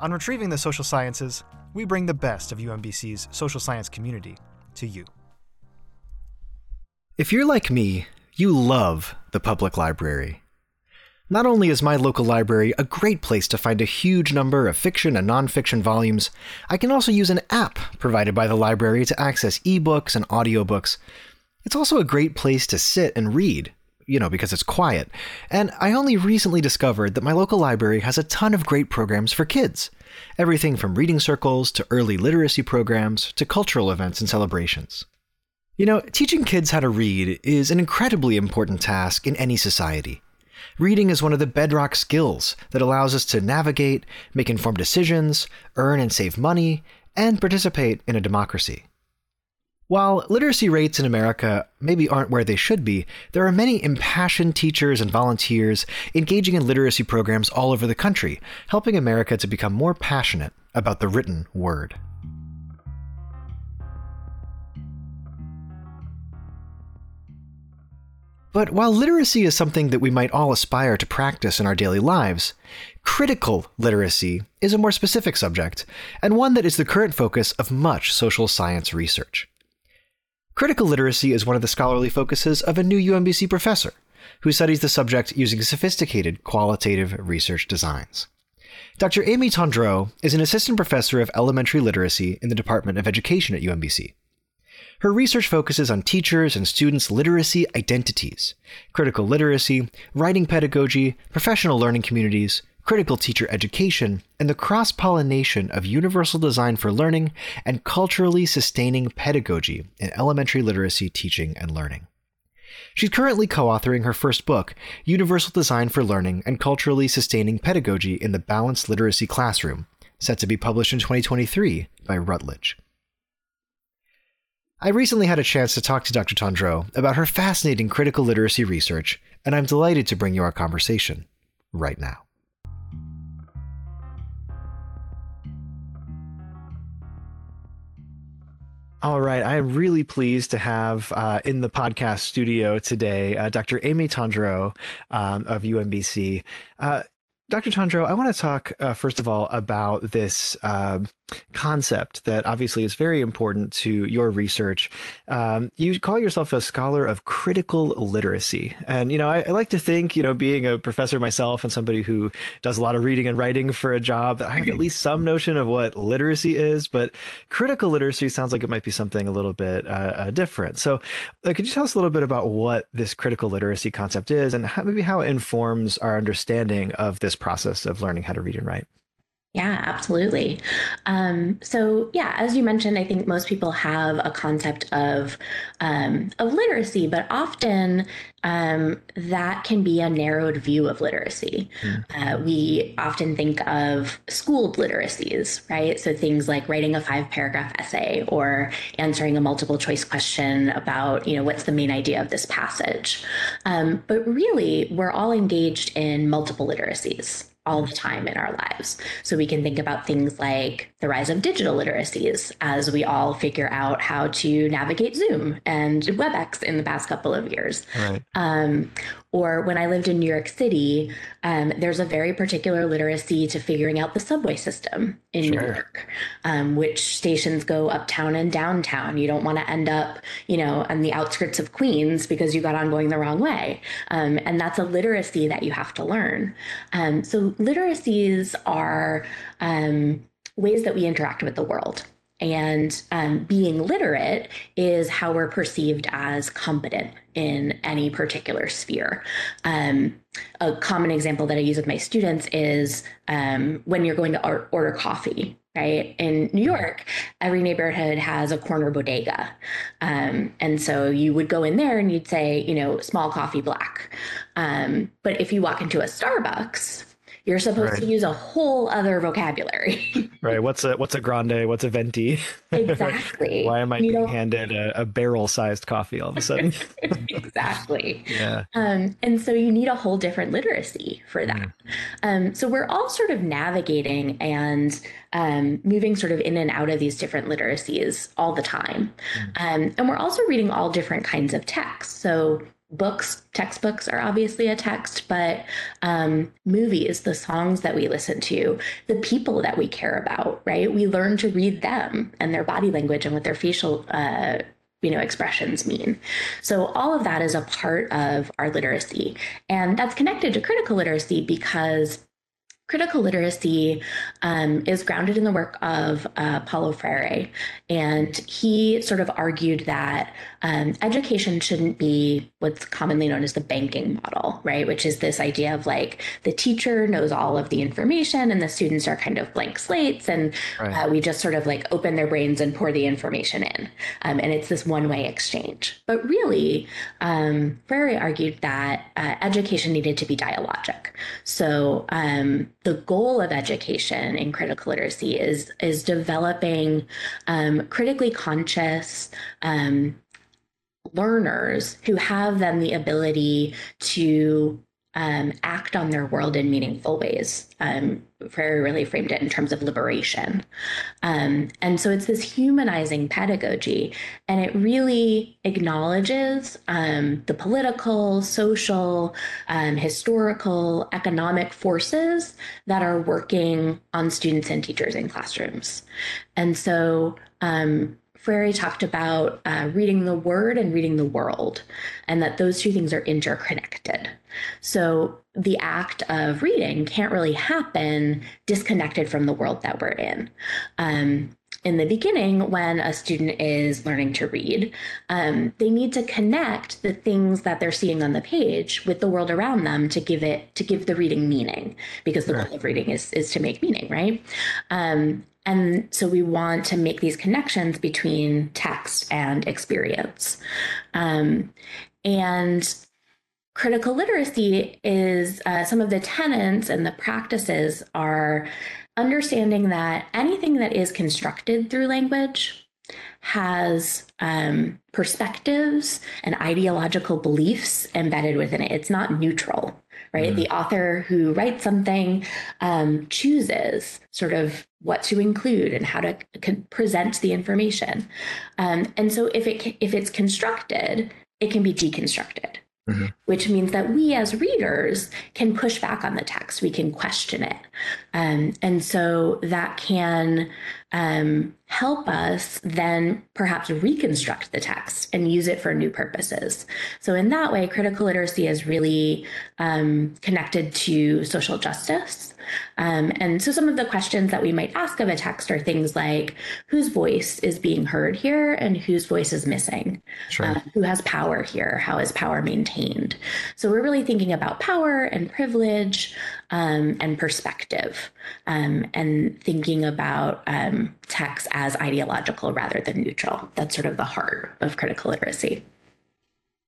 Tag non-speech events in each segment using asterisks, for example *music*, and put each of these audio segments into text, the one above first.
on Retrieving the Social Sciences, we bring the best of UMBC's social science community to you. If you're like me, you love the public library. Not only is my local library a great place to find a huge number of fiction and nonfiction volumes, I can also use an app provided by the library to access ebooks and audiobooks. It's also a great place to sit and read, you know, because it's quiet. And I only recently discovered that my local library has a ton of great programs for kids. Everything from reading circles to early literacy programs to cultural events and celebrations. You know, teaching kids how to read is an incredibly important task in any society. Reading is one of the bedrock skills that allows us to navigate, make informed decisions, earn and save money, and participate in a democracy. While literacy rates in America maybe aren't where they should be, there are many impassioned teachers and volunteers engaging in literacy programs all over the country, helping America to become more passionate about the written word. But while literacy is something that we might all aspire to practice in our daily lives, critical literacy is a more specific subject, and one that is the current focus of much social science research. Critical literacy is one of the scholarly focuses of a new UMBC professor who studies the subject using sophisticated qualitative research designs. Dr. Amy Tondreau is an assistant professor of elementary literacy in the Department of Education at UMBC. Her research focuses on teachers and students' literacy identities, critical literacy, writing pedagogy, professional learning communities, critical teacher education, and the cross pollination of universal design for learning and culturally sustaining pedagogy in elementary literacy teaching and learning. She's currently co authoring her first book, Universal Design for Learning and Culturally Sustaining Pedagogy in the Balanced Literacy Classroom, set to be published in 2023 by Routledge. I recently had a chance to talk to Dr. Tondreau about her fascinating critical literacy research, and I'm delighted to bring you our conversation right now. All right. I am really pleased to have uh, in the podcast studio today uh, Dr. Amy Tondreau um, of UMBC. Uh, Dr. Tondreau, I want to talk uh, first of all about this uh, concept that obviously is very important to your research. Um, you call yourself a scholar of critical literacy, and you know I, I, like to think, you know, being a professor myself and somebody who does a lot of reading and writing for a job, I have at least some notion of what literacy is. But critical literacy sounds like it might be something a little bit uh, uh different. So, uh, could you tell us a little bit about what this critical literacy concept is, and how, maybe how it informs our understanding of this process of learning how to read and write? Yeah, absolutely. Um, so, yeah, as you mentioned, I think most people have a concept of um, of literacy, but often um, that can be a narrowed view of literacy. Mm. Uh, we often think of schooled literacies, right? So things like writing a five paragraph essay or answering a multiple choice question about, you know, what's the main idea of this passage. Um, but really, we're all engaged in multiple literacies all the time in our lives. So we can think about things like the rise of digital literacies as we all figure out how to navigate Zoom and WebEx in the past couple of years. Right. Um, or when I lived in New York City, um, there's a very particular literacy to figuring out the subway system in sure. New York, um, which stations go uptown and downtown. You don't want to end up, you know, on the outskirts of Queens because you got on going the wrong way. Um, and that's a literacy that you have to learn. Um, so literacies are um, ways that we interact with the world. And um, being literate is how we're perceived as competent in any particular sphere. Um, a common example that I use with my students is um, when you're going to or- order coffee, right? In New York, every neighborhood has a corner bodega. Um, and so you would go in there and you'd say, you know, small coffee black. Um, but if you walk into a Starbucks, You're supposed right. to use a whole other vocabulary. *laughs* right. What's a what's a grande? What's a venti? Exactly. *laughs* Why am I you being handed a, a barrel-sized coffee all of a sudden? *laughs* exactly. Yeah. Um, and so you need a whole different literacy for that. Mm. Um, so we're all sort of navigating and um, moving sort of in and out of these different literacies all the time. Mm. Um, and we're also reading all different kinds of texts. So books, textbooks are obviously a text, but um, movies, the songs that we listen to, the people that we care about, right? We learn to read them and their body language and what their facial uh, you know expressions mean so all of that is a part of our literacy and that's connected to critical literacy because critical literacy um, is grounded in the work of uh, Paulo Freire. And he sort of argued that um, education shouldn't be what's commonly known as the banking model, right? Which is this idea of like the teacher knows all of the information and the students are kind of blank slates. And right. uh, we just sort of like open their brains and pour the information in. Um, and it's this one way exchange. But really, um, Freire argued that uh, education needed to be dialogic. So, um, the goal of education in critical literacy is is developing um, critically conscious um, learners who have then the ability to um, act on their world in meaningful ways. Um, Freire really framed it in terms of liberation. Um, and so it's this humanizing pedagogy, and it really acknowledges um, the political, social, um, historical, economic forces that are working on students and teachers in classrooms. And so um, Freire talked about uh, reading the word and reading the world, and that those two things are interconnected. So the act of reading can't really happen disconnected from the world that we're in. Um, in the beginning, when a student is learning to read, um, they need to connect the things that they're seeing on the page with the world around them to give it to give the reading meaning, because the right. goal of reading is is to make meaning, right? Um, and so we want to make these connections between text and experience. Um, and critical literacy is uh, some of the tenets and the practices are understanding that anything that is constructed through language has um, perspectives and ideological beliefs embedded within it. It's not neutral, right? Mm. The author who writes something um, chooses sort of what to include and how to present the information. Um, and so if it if it's constructed, it can be deconstructed. Mm-hmm. Which means that we as readers can push back on the text, we can question it. Um, and so that can um, help us then perhaps reconstruct the text and use it for new purposes. So, in that way, critical literacy is really um, connected to social justice. Um, and so, some of the questions that we might ask of a text are things like whose voice is being heard here and whose voice is missing? Sure. Uh, who has power here? How is power maintained? So, we're really thinking about power and privilege um, and perspective um, and thinking about um, text as ideological rather than neutral. That's sort of the heart of critical literacy.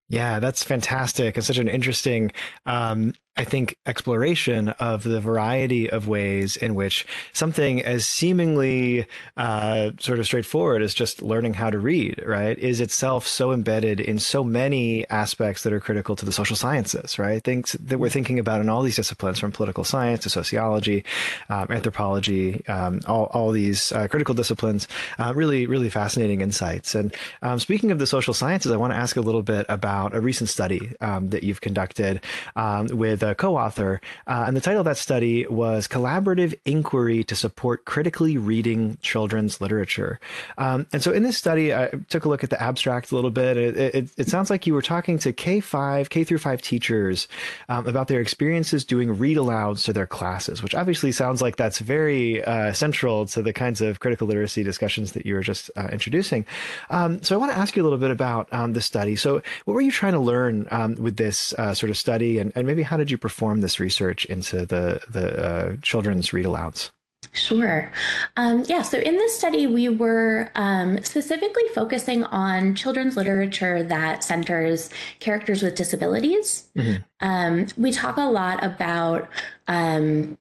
Yeah, that's fantastic. It's such an interesting um, I think, exploration of the variety of ways in which something as seemingly uh, sort of straightforward as just learning how to read, right, is itself so embedded in so many aspects that are critical to the social sciences, right? Things that we're thinking about in all these disciplines, from political science to sociology, um, anthropology, um, all, all these uh, critical disciplines, uh, really, really fascinating insights. And um, speaking of the social sciences, I want to ask a little bit about a recent study um, that you've conducted um, with the co-author, uh, and the title of that study was "Collaborative Inquiry to Support Critically Reading Children's Literature." Um, and so, in this study, I took a look at the abstract a little bit. It, it, it sounds like you were talking to K five, K through five teachers um, about their experiences doing read alouds to their classes, which obviously sounds like that's very uh, central to the kinds of critical literacy discussions that you were just uh, introducing. Um, so, I want to ask you a little bit about um, the study. So, what were you trying to learn um, with this uh, sort of study, and, and maybe how did you you perform this research into the the uh, children's read alouds? Sure. Um, yeah, so in this study, we were um, specifically focusing on children's literature that centers characters with disabilities. Mm-hmm. Um, we talk a lot about um,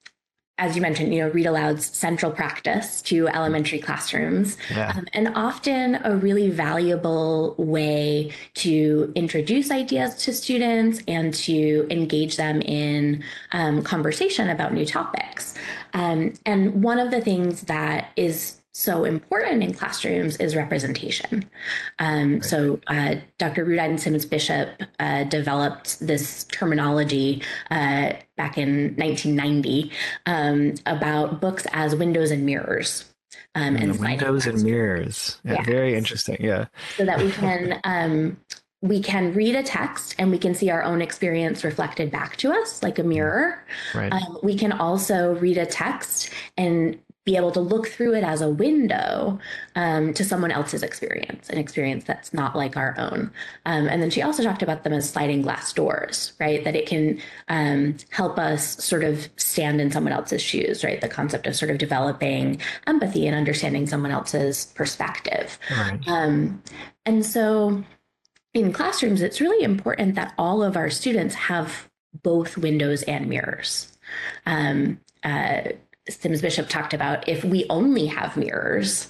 as you mentioned, you know, read aloud's central practice to elementary classrooms, yeah. um, and often a really valuable way to introduce ideas to students and to engage them in um, conversation about new topics. Um, and one of the things that is so important in classrooms is representation. Um, right. So, uh, Dr. Rudine Sims Bishop uh, developed this terminology uh, back in 1990 um, about books as windows and mirrors. Um, and windows and mirrors. Yeah, yes. Very interesting. Yeah. So that we can um, we can read a text and we can see our own experience reflected back to us like a mirror. Right. Um, we can also read a text and be able to look through it as a window um, to someone else's experience, an experience that's not like our own. Um, and then she also talked about them as sliding glass doors, right? That it can um, help us sort of stand in someone else's shoes, right? The concept of sort of developing empathy and understanding someone else's perspective. Right. Um, and so in classrooms, it's really important that all of our students have both windows and mirrors. Um, uh, Sims Bishop talked about if we only have mirrors,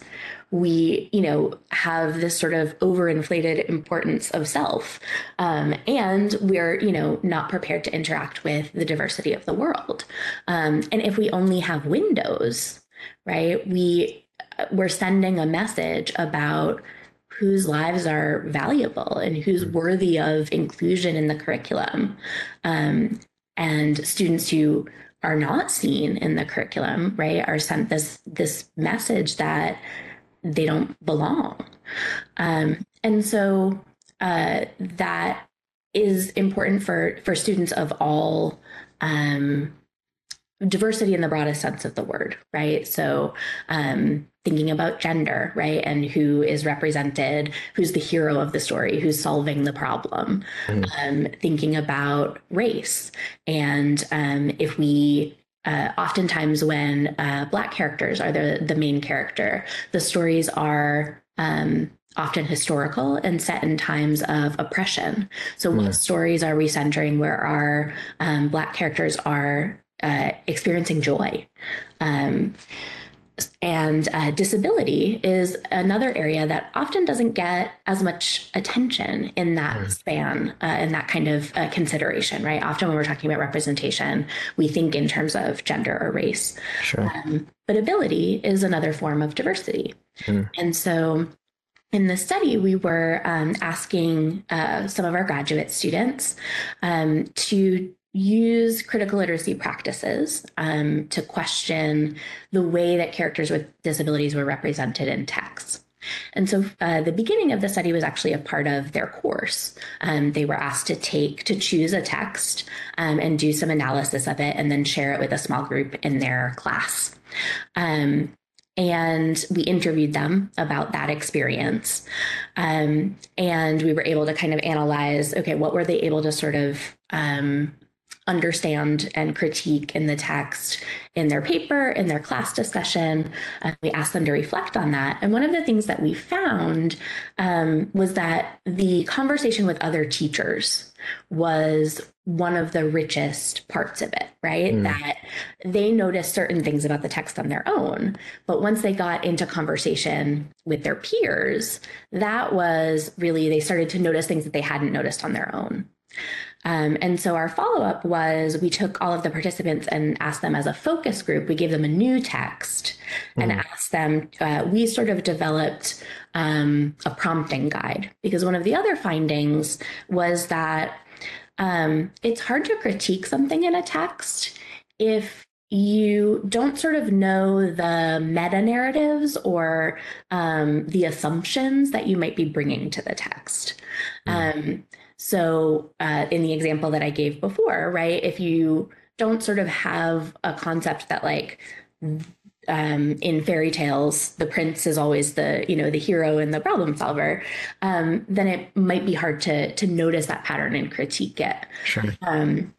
we, you know, have this sort of overinflated importance of self. Um, and we're, you know, not prepared to interact with the diversity of the world. Um, and if we only have windows, right, we, we're sending a message about whose lives are valuable and who's mm-hmm. worthy of inclusion in the curriculum. Um, and students who are not seen in the curriculum, right, are sent this this message that they don't belong. Um, and so uh, that is important for for students of all um, diversity in the broadest sense of the word, right? So um, thinking about gender, right? And who is represented, who's the hero of the story, who's solving the problem. Mm. Um, thinking about race. And um, if we uh, oftentimes when uh, black characters are the, the main character, the stories are um, often historical and set in times of oppression. So, mm. what stories are we centering where our um, black characters are uh, experiencing joy? And uh, disability is another area that often doesn't get as much attention in that right. span, uh, in that kind of uh, consideration, right? Often when we're talking about representation, we think in terms of gender or race. Sure. Um, but ability is another form of diversity. Mm. And so in the study, we were um, asking uh, some of our graduate students um, to use critical literacy practices um, to question the way that characters with disabilities were represented in texts. And so uh, the beginning of the study was actually a part of their course. Um, they were asked to take, to choose a text um, and do some analysis of it and then share it with a small group in their class. Um, and we interviewed them about that experience. Um, and we were able to kind of analyze okay, what were they able to sort of um, understand and critique in the text in their paper, in their class discussion. Uh, we asked them to reflect on that. And one of the things that we found um, was that the conversation with other teachers was one of the richest parts of it, right? Mm. That they noticed certain things about the text on their own. But once they got into conversation with their peers, that was really, they started to notice things that they hadn't noticed on their own. Um, and so our follow up was we took all of the participants and asked them as a focus group, we gave them a new text mm. and asked them, uh, we sort of developed um, a prompting guide because one of the other findings was that um, it's hard to critique something in a text if you don't sort of know the meta narratives or um, the assumptions that you might be bringing to the text. Mm. Um, so, uh, in the example that I gave before, right, if you don't sort of have a concept that like um, in fairy tales, the prince is always the you know the hero and the problem solver, um, then it might be hard to to notice that pattern and critique it. Sure. Um,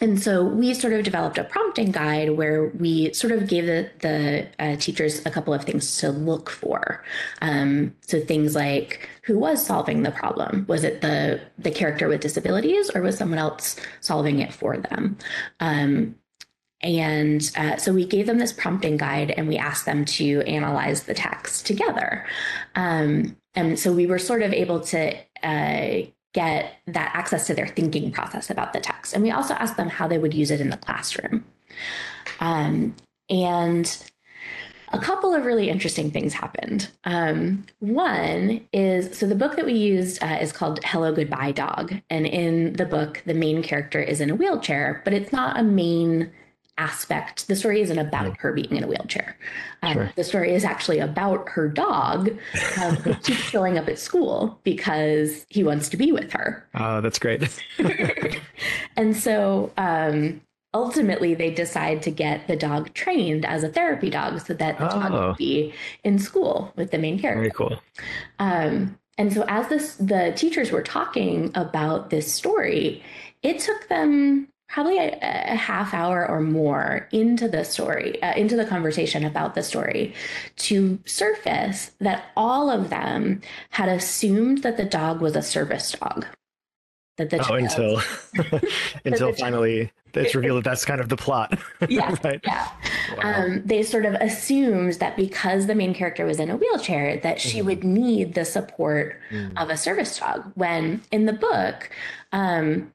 and so we sort of developed a prompting guide where we sort of gave the, the uh, teachers a couple of things to look for. Um, so things like who was solving the problem? Was it the the character with disabilities, or was someone else solving it for them? Um, and uh, so we gave them this prompting guide, and we asked them to analyze the text together. Um, and so we were sort of able to uh, get that access to their thinking process about the text. And we also asked them how they would use it in the classroom. Um, and a couple of really interesting things happened. Um, one is so the book that we used uh, is called Hello Goodbye Dog. And in the book, the main character is in a wheelchair, but it's not a main aspect. The story isn't about her being in a wheelchair. Um, sure. The story is actually about her dog um, *laughs* who keeps showing up at school because he wants to be with her. Oh, that's great. *laughs* and so um, ultimately, they decide to get the dog trained as a therapy dog so that the oh. dog will be in school with the main character. Very cool. Um, and so, as this, the teachers were talking about this story, it took them probably a, a, half hour or more into the story, uh, into the conversation about the story, to surface that all of them had assumed that the dog was a service dog. That the oh, child, until *laughs* *laughs* until finally it's revealed that that's kind of the plot. *laughs* Yeah, right. Yeah. Wow. Um, they sort of assumed that because the main character was in a wheelchair, that she mm. would need the support mm. of a service dog. When in the book, um,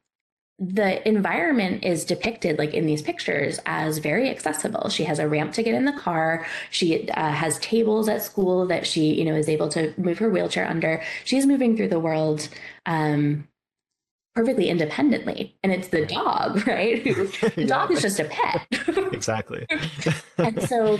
the environment is depicted like in these pictures as very accessible. She has a ramp to get in the car. She uh, has tables at school that she you know is able to move her wheelchair under. She's moving through the world um, perfectly independently. And it's the dog *laughs* right? *laughs* The yeah. dog is just a pet. *laughs* Exactly. And so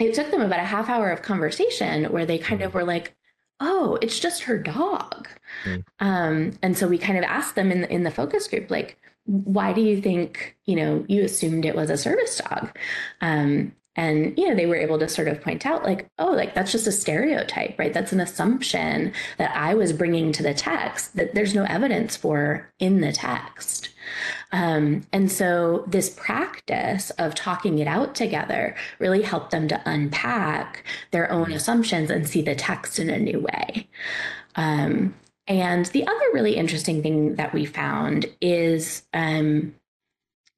it took them about a half hour of conversation where they kind of were like oh, it's just her dog. Mm. Um, and so we kind of asked them in the, in the focus group, like, why do you think, you know, you assumed it was a service dog? Um, and you know they were able to sort of point out like oh like that's just a stereotype right? That's an assumption that i was bringing to the text that there's no evidence for in the text. Um, and so this practice of talking it out together really helped them to unpack their own mm-hmm. assumptions and see the text in a new way. Um, and the other really interesting thing that we found is um,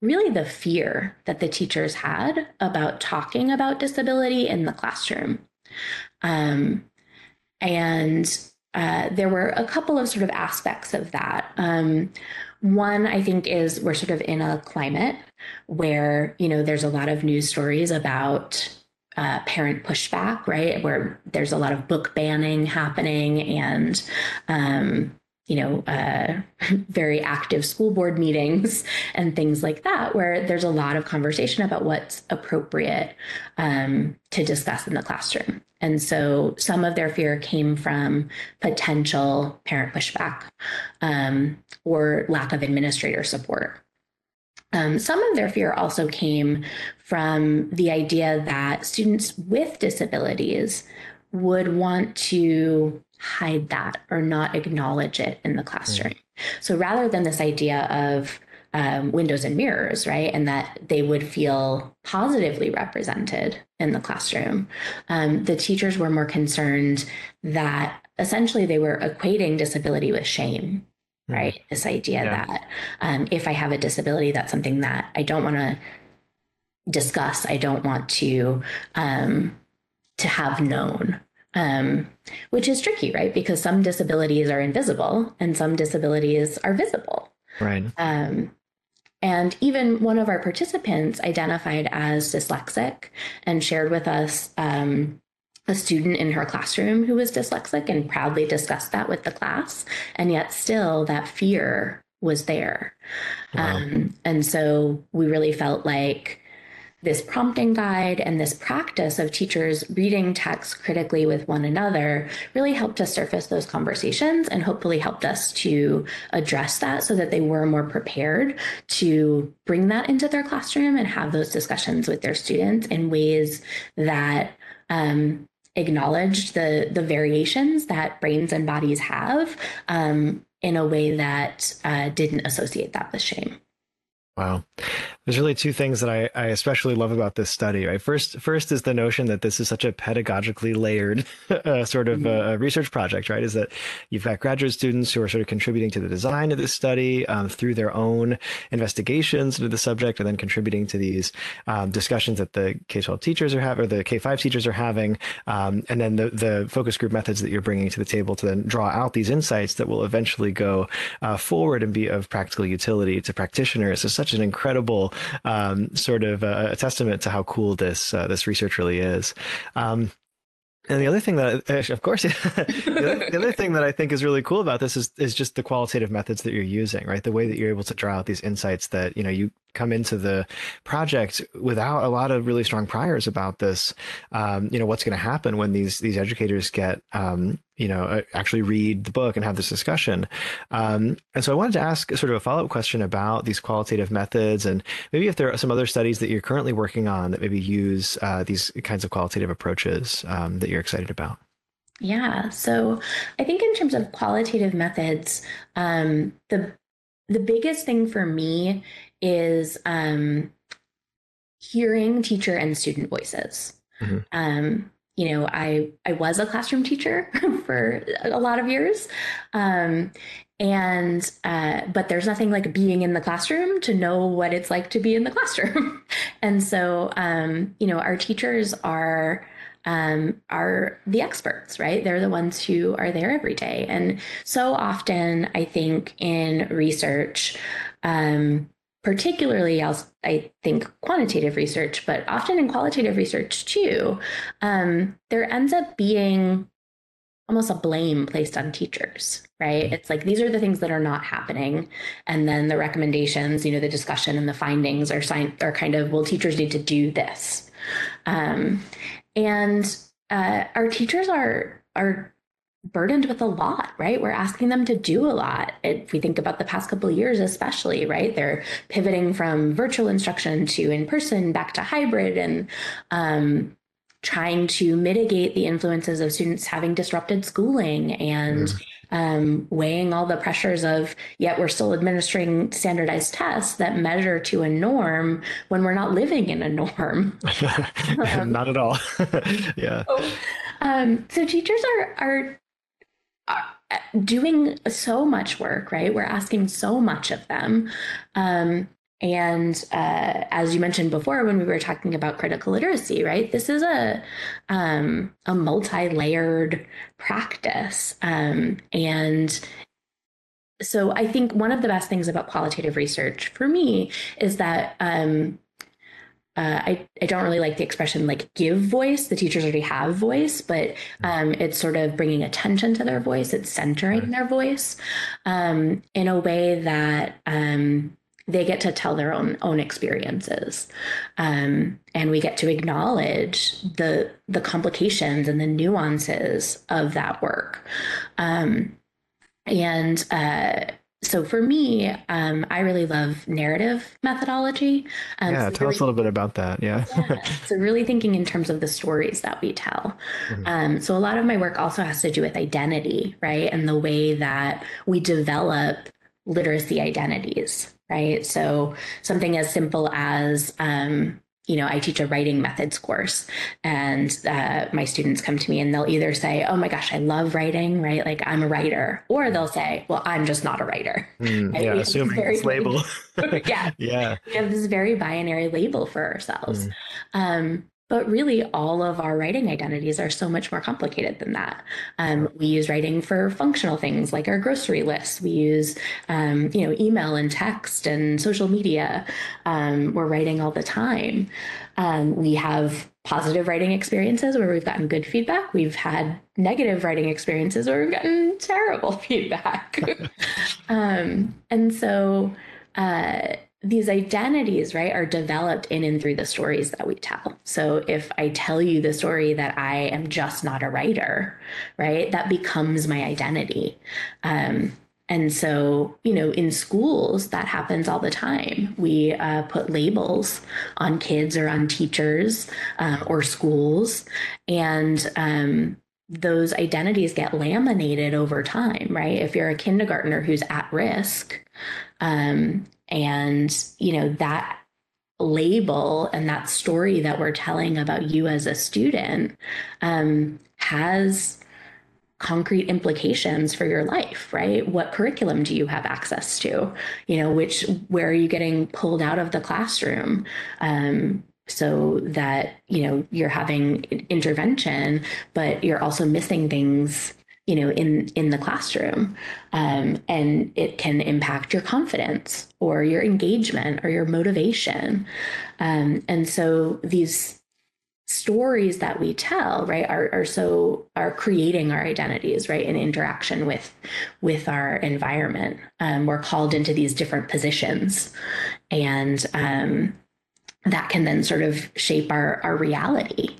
really the fear that the teachers had about talking about disability in the classroom. Um, and uh, there were a couple of sort of aspects of that. Um, one, I think, is we're sort of in a climate where, you know, there's a lot of news stories about uh, parent pushback, right? Where there's a lot of book banning happening and, um, you know, uh, *laughs* very active school board meetings *laughs* and things like that, where there's a lot of conversation about what's appropriate um, to discuss in the classroom. And so some of their fear came from potential parent pushback um, or lack of administrator support. Um, some of their fear also came from the idea that students with disabilities would want to hide that or not acknowledge it in the classroom. Mm. So rather than this idea of um, windows and mirrors, right, and that they would feel positively represented in the classroom, um, the teachers were more concerned that essentially they were equating disability with shame. Mm. Right. This idea yeah. that um, if I have a disability, that's something that I don't want to discuss. I don't want to um, to have known um, which is tricky, right? Because some disabilities are invisible and some disabilities are visible. Right. Um, and even one of our participants identified as dyslexic and shared with us um, a student in her classroom who was dyslexic and proudly discussed that with the class. And yet, still, that fear was there. Wow. Um, and so we really felt like this prompting guide and this practice of teachers reading text critically with one another really helped us surface those conversations and hopefully helped us to address that so that they were more prepared to bring that into their classroom and have those discussions with their students in ways that um, acknowledged the the variations that brains and bodies have um, in a way that uh, didn't associate that with shame. Wow. There's really two things that I, I especially love about this study. Right, first, first is the notion that this is such a pedagogically layered *laughs* uh, sort of mm-hmm. uh, research project. Right, is that you've got graduate students who are sort of contributing to the design of this study um, through their own investigations into the subject, and then contributing to these um, discussions that the K-12 teachers are having, or the K-5 teachers are having, um, and then the the focus group methods that you're bringing to the table to then draw out these insights that will eventually go uh, forward and be of practical utility to practitioners. Is such an incredible um, sort of uh, a testament to how cool this uh, this research really is. Um, and the other thing that, uh, of course, *laughs* the, other, the, other, thing that I think is really cool about this is is just the qualitative methods that you're using, right? The way that you're able to draw out these insights that you know you come into the project without a lot of really strong priors about this. Um, you know, what's going to happen when these these educators get um, you know uh, actually read the book and have this discussion. Um, and so I wanted to ask sort of a follow up question about these qualitative methods and maybe if there are some other studies that you're currently working on that maybe use uh, these kinds of qualitative approaches um, that you're excited about. Yeah. So I think in terms of qualitative methods, um, the the biggest thing for me is um, hearing teacher and student voices. Mm-hmm. Um, you know, I I was a classroom teacher *laughs* for a lot of years, um, and uh, but there's nothing like being in the classroom to know what it's like to be in the classroom, *laughs* and so um, you know, our teachers are um, are the experts, right? They're the ones who are there every day. And so often, I think in research, um, particularly i think quantitative research, but often in qualitative research too, um, there ends up being almost a blame placed on teachers, right? It's like these are the things that are not happening, and then the recommendations, you know, the discussion and the findings are sign- are kind of well, teachers need to do this, um, and uh, our teachers are are burdened with a lot, right? We're asking them to do a lot. If we think about the past couple of years, especially, right? They're pivoting from virtual instruction to in person, back to hybrid, and um, trying to mitigate the influences of students having disrupted schooling and. Mm. Um, weighing all the pressures of yet we're still administering standardized tests that measure to a norm when we're not living in a norm. *laughs* um, not at all. *laughs* yeah. So, um, so teachers are are doing so much work, right? We're asking so much of them. Um, and uh, as you mentioned before, when we were talking about critical literacy, right, this is a um, a multi-layered practice, um, and so I think one of the best things about qualitative research for me is that um, uh, I, I don't really like the expression like give voice. The teachers already have voice, but mm-hmm. um, it's sort of bringing attention to their voice. It's centering right. their voice um, in a way that um, they get to tell their own own experiences, um, and we get to acknowledge the the complications and the nuances of that work. Um, and uh, so for me, um, I really love narrative methodology. Um, yeah, so tell really, us a little bit about that. Yeah. yeah. So really thinking in terms of the stories that we tell. Mm-hmm. Um, so a lot of my work also has to do with identity, right, and the way that we develop literacy identities, right. So something as simple as um, you know, I teach a writing methods course, and uh, my students come to me and they'll either say, "Oh my gosh, I love writing," right? Like I'm a writer, or they'll say, "Well, I'm just not a writer." Mm, *laughs* right? Yeah, assuming this label. *laughs* yeah, *laughs* yeah. We have this very binary label for ourselves. Mm. Um, but really, all of our writing identities are so much more complicated than that. Um, we use writing for functional things like our grocery lists. We use, um, you know, email and text and social media. Um, we're writing all the time. Um, we have positive writing experiences where we've gotten good feedback. We've had negative writing experiences where we've gotten terrible *laughs* feedback. *laughs* Um, and so, uh, these identities, right, are developed in and through the stories that we tell. So if I tell you the story that I am just not a writer, right, that becomes my identity. Um, and so, you know, in schools, that happens all the time. We uh, put labels on kids or on teachers uh, or schools, and um, those identities get laminated over time, right? If you're a kindergartner who's at risk, um, and you know that label and that story that we're telling about you as a student um, has concrete implications for your life right? What curriculum do you have access to? You know which where are you getting pulled out of the classroom? Um, so that you know you're having intervention but you're also missing things you know in in the classroom um, and it can impact your confidence or your engagement or your motivation. Um, and so these stories that we tell right are, are so are creating our identities right in interaction with with our environment. Um, we're called into these different positions. And um, that can then sort of shape our our reality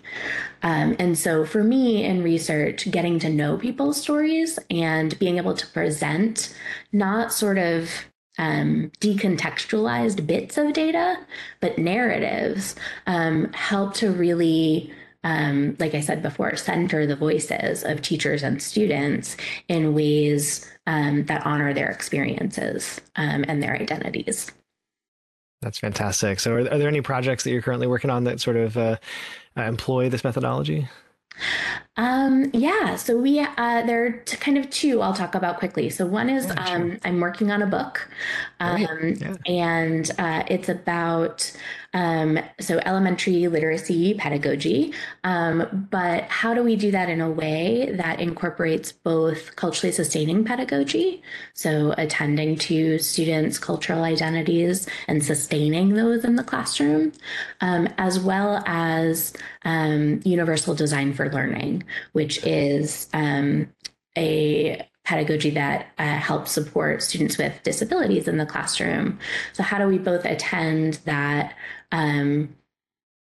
um, and so for me in research, getting to know people's stories and being able to present not sort of um, decontextualized bits of data, but narratives um, help to really, um, like I said before, center the voices of teachers and students in ways um, that honor their experiences um, and their identities. That's fantastic. So, are, are, there any projects that you're currently working on that sort of uh, Uh, employ this methodology? Um, yeah, so we uh, there are t- kind of two I'll talk about quickly. So one is yeah, sure. um, I'm working on a book, um, yeah. and uh, it's about um, so elementary literacy pedagogy. Um, but how do we do that in a way that incorporates both culturally sustaining pedagogy, so attending to students' cultural identities and sustaining those in the classroom, um, as well as um, universal design for learning, which is um, a pedagogy that uh, helps support students with disabilities in the classroom. So, how do we both attend that um,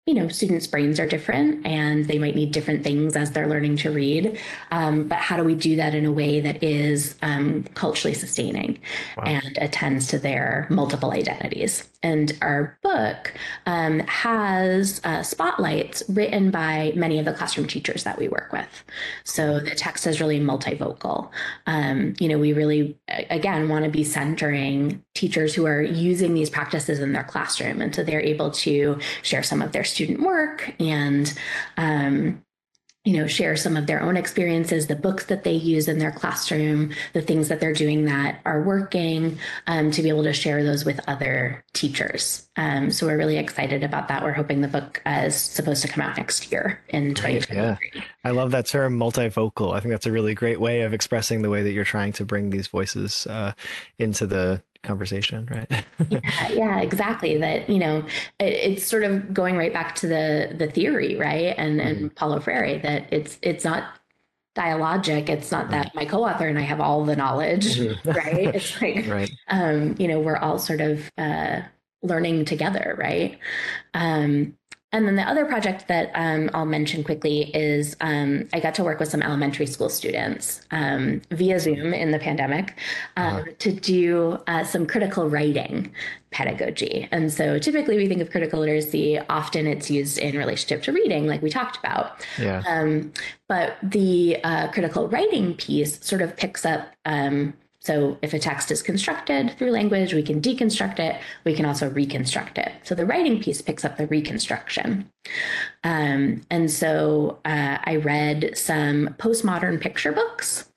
you know, students' brains are different and they might need different things as they're learning to read. Um, but how do we do that in a way that is um, culturally sustaining wow. and attends to their multiple identities? And our book um, has uh, spotlights written by many of the classroom teachers that we work with. So the text is really multivocal. Um, you know, we really, again, want to be centering teachers who are using these practices in their classroom. And so they're able to share some of their student work and um, you know share some of their own experiences the books that they use in their classroom the things that they're doing that are working um, to be able to share those with other teachers. Um, so we're really excited about that. We're hoping the book is supposed to come out next year in 2023 yeah. i love that term multivocal i think that's a really great way of expressing the way that you're trying to bring these voices uh, into the conversation, right? yeah, *laughs* yeah, exactly. That you know, it, it's sort of going right back to the the theory, right? And mm-hmm. and Paulo Freire that it's it's not dialogic. It's not that mm-hmm. my co-author and I have all the knowledge, mm-hmm. *laughs* right? It's *laughs* like, right. um, you know, we're all sort of uh, learning together, right? Um, and then the other project that um, I'll mention quickly is um, I got to work with some elementary school students um, via Zoom in the pandemic um, uh-huh. to do uh, some critical writing pedagogy. And so typically we think of critical literacy, often it's used in relationship to reading, like we talked about. Yeah. Um, but the uh, critical writing piece sort of picks up um, so if a text is constructed through language, we can deconstruct it. We can also reconstruct it. So the writing piece picks up the reconstruction. Um, and so uh, I read some postmodern picture books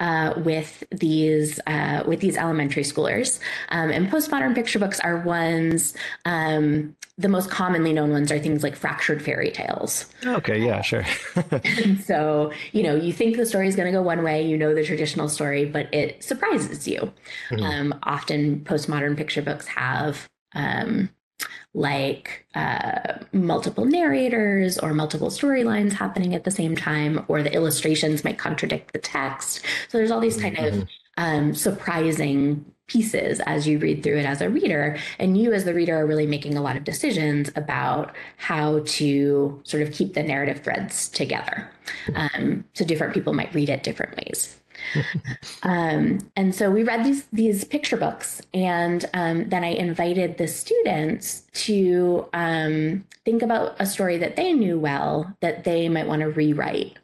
uh, with these uh, with these elementary schoolers. Um, and postmodern picture books are ones. Um, the most commonly known ones are things like fractured fairy tales. Okay, yeah, sure. *laughs* *laughs* so you know, you think the story is going to go one way, you know the traditional story, but it surprises you. Mm-hmm. Um, often, postmodern picture books have um, like uh, multiple narrators or multiple storylines happening at the same time, or the illustrations might contradict the text. So there's all these kind mm-hmm. of um, surprising pieces as you read through it as a reader. And you, as the reader, are really making a lot of decisions about how to sort of keep the narrative threads together. Um, so different people might read it different ways. *laughs* um, and so we read these these picture books, and um, then I invited the students to um, think about a story that they knew well that they might want to rewrite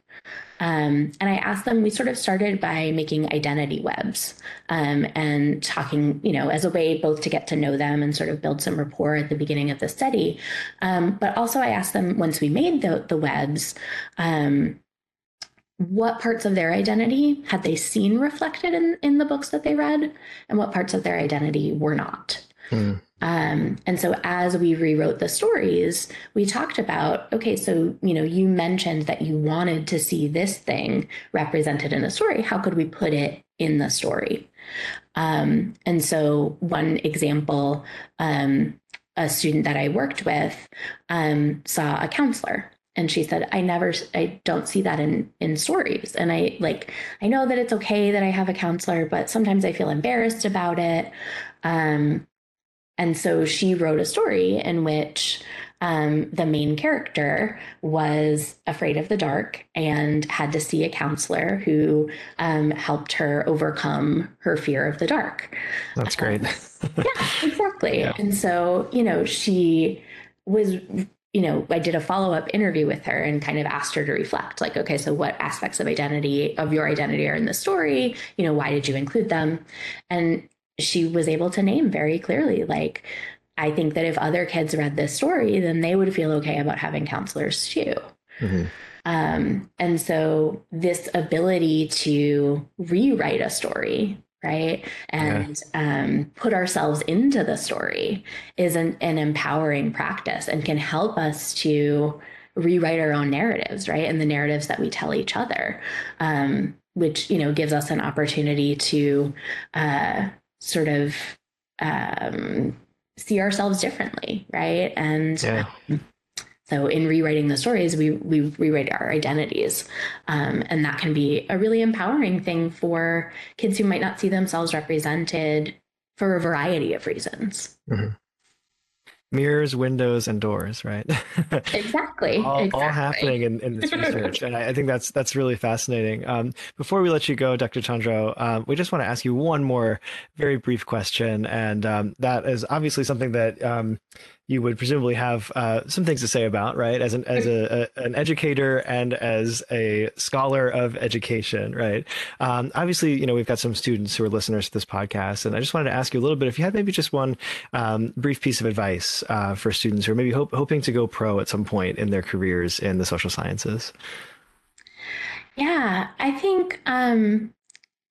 Um, and I asked them, we sort of started by making identity webs um, and talking, you know, as a way both to get to know them and sort of build some rapport at the beginning of the study. Um, but also, I asked them once we made the, the webs, um, what parts of their identity had they seen reflected in, in the books that they read, and what parts of their identity were not. Mm. Um, and so as we rewrote the stories, we talked about okay, so you know, you mentioned that you wanted to see this thing represented in a story. How could we put it in the story? Um, and so one example, um, a student that I worked with um, saw a counselor and she said i never i don't see that in in stories and i like i know that it's okay that i have a counselor but sometimes i feel embarrassed about it um and so she wrote a story in which um, the main character was afraid of the dark and had to see a counselor who um, helped her overcome her fear of the dark. That's great. *laughs* yeah, exactly. Yeah. And so, you know, she was you know, I did a follow up interview with her and kind of asked her to reflect like, okay, so what aspects of identity, of your identity are in the story? You know, why did you include them? And she was able to name very clearly, like, I think that if other kids read this story, then they would feel okay about having counselors too. Mm-hmm. Um, and so, this ability to rewrite a story, right, and yeah. um, put ourselves into the story is an, an empowering practice and can help us to rewrite our own narratives, right, and the narratives that we tell each other. Um, which you know gives us an opportunity to uh, sort of um, see ourselves differently, right? And yeah. um, so in rewriting the stories, we we rewrite our identities, um, and that can be a really empowering thing for kids who might not see themselves represented for a variety of reasons. Mm-hmm mirrors, windows, and doors, right? *laughs* exactly. all, exactly. all, happening in, in this research, and I, I, think that's that's really fascinating. Um, before we let you go, Dr. Chandro, um, we just want to ask you one more very brief question, and um, that is obviously something that um, you would presumably have uh, some things to say about, right? As an as a, a, an educator and as a scholar of education, right? Um, obviously, you know we've got some students who are listeners to this podcast, and I just wanted to ask you a little bit if you had maybe just one um, brief piece of advice uh, for students who are maybe hope, hoping to go pro at some point in their careers in the social sciences. Yeah, I think um,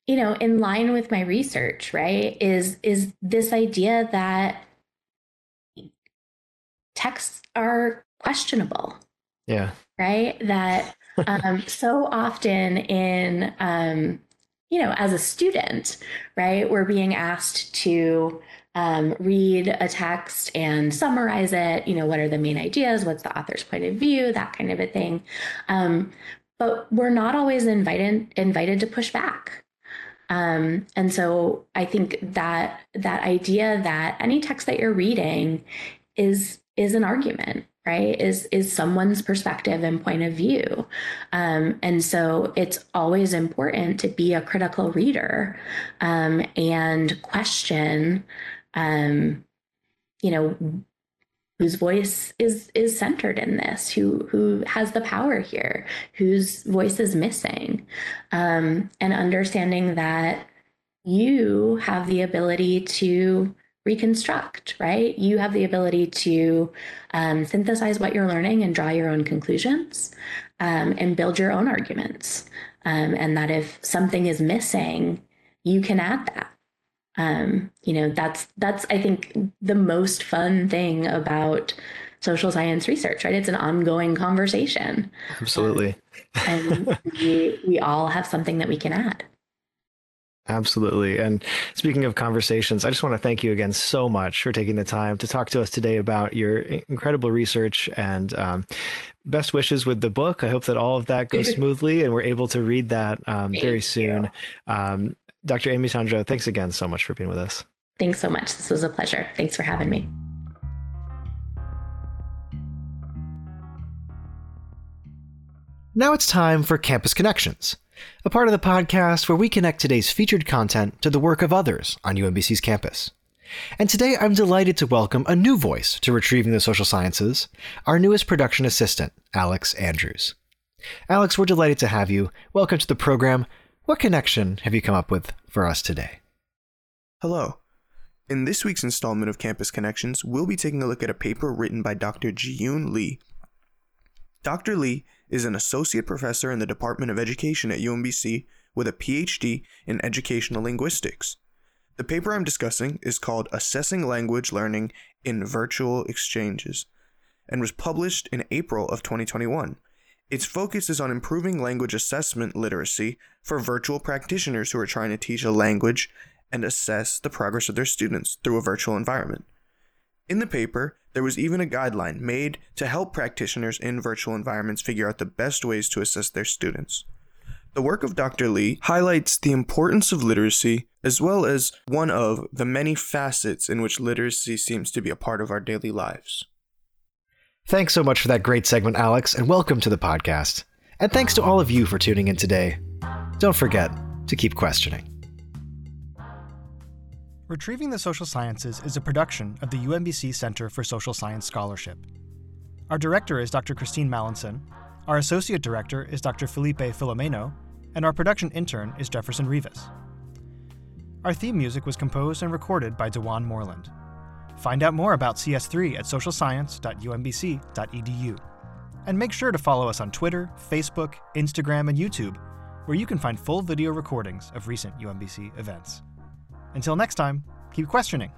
you know, in line with my research, right, is is this idea that texts are questionable. Yeah. Right. That um, *laughs* so often in, um, you know, as a student, right, we're being asked to um, read a text and summarize it. You know, what are the main ideas? What's the author's point of view? That kind of a thing. Um, but we're not always invited invited to push back. Um, and so I think that that idea that any text that you're reading is is an argument right? Is is someone's perspective and point of view. Um, and so it's always important to be a critical reader um, and question um, you know whose voice is is centered in this who who has the power here whose voice is missing. Um, and understanding that you have the ability to reconstruct, right? You have the ability to um, synthesize what you're learning and draw your own conclusions um, and build your own arguments. Um, and that if something is missing, you can add that. Um, you know, that's that's I think the most fun thing about social science research, right? It's an ongoing conversation. Absolutely. and we we all have something that we can add. Absolutely. And speaking of conversations, I just want to thank you again so much for taking the time to talk to us today about your incredible research and um, best wishes with the book. I hope that all of that goes *laughs* smoothly and we're able to read that um, very soon. Um, Dr. Amy Chandro, thanks again so much for being with us. Thanks so much. This was a pleasure. Thanks for having me. Now it's time for Campus Connections a part of the podcast where we connect today's featured content to the work of others on UMBC's campus. And today I'm delighted to welcome a new voice to Retrieving the Social Sciences, our newest production assistant, Alex Andrews. Alex, we're delighted to have you. Welcome to the program. What connection have you come up with for us today? Hello. In this week's installment of Campus Connections, we'll be taking a look at a paper written by Dr. Jiyoon Lee. Dr. Lee is an associate professor in the Department of Education at UMBC with a PhD in educational linguistics. The paper I'm discussing is called Assessing Language Learning in Virtual Exchanges and was published in April of 2021. Its focus is on improving language assessment literacy for virtual practitioners who are trying to teach a language and assess the progress of their students through a virtual environment. In the paper, there was even a guideline made to help practitioners in virtual environments figure out the best ways to assess their students. The work of Dr. Lee highlights the importance of literacy as well as one of the many facets in which literacy seems to be a part of our daily lives. Thanks so much for that great segment, Alex, and welcome to the podcast. And thanks to all of you for tuning in today. Don't forget to keep questioning. Retrieving the Social Sciences is a production of the UMBC Center for Social Science Scholarship. Our director is Dr. Christine Mallinson, our associate director is Dr. Felipe Filomeno, and our production intern is Jefferson Rivas. Our theme music was composed and recorded by Dewan Moreland. Find out more about CS3 at socialscience.umbc.edu. And make sure to follow us on Twitter, Facebook, Instagram, and YouTube, where you can find full video recordings of recent UMBC events. Until next time, keep questioning.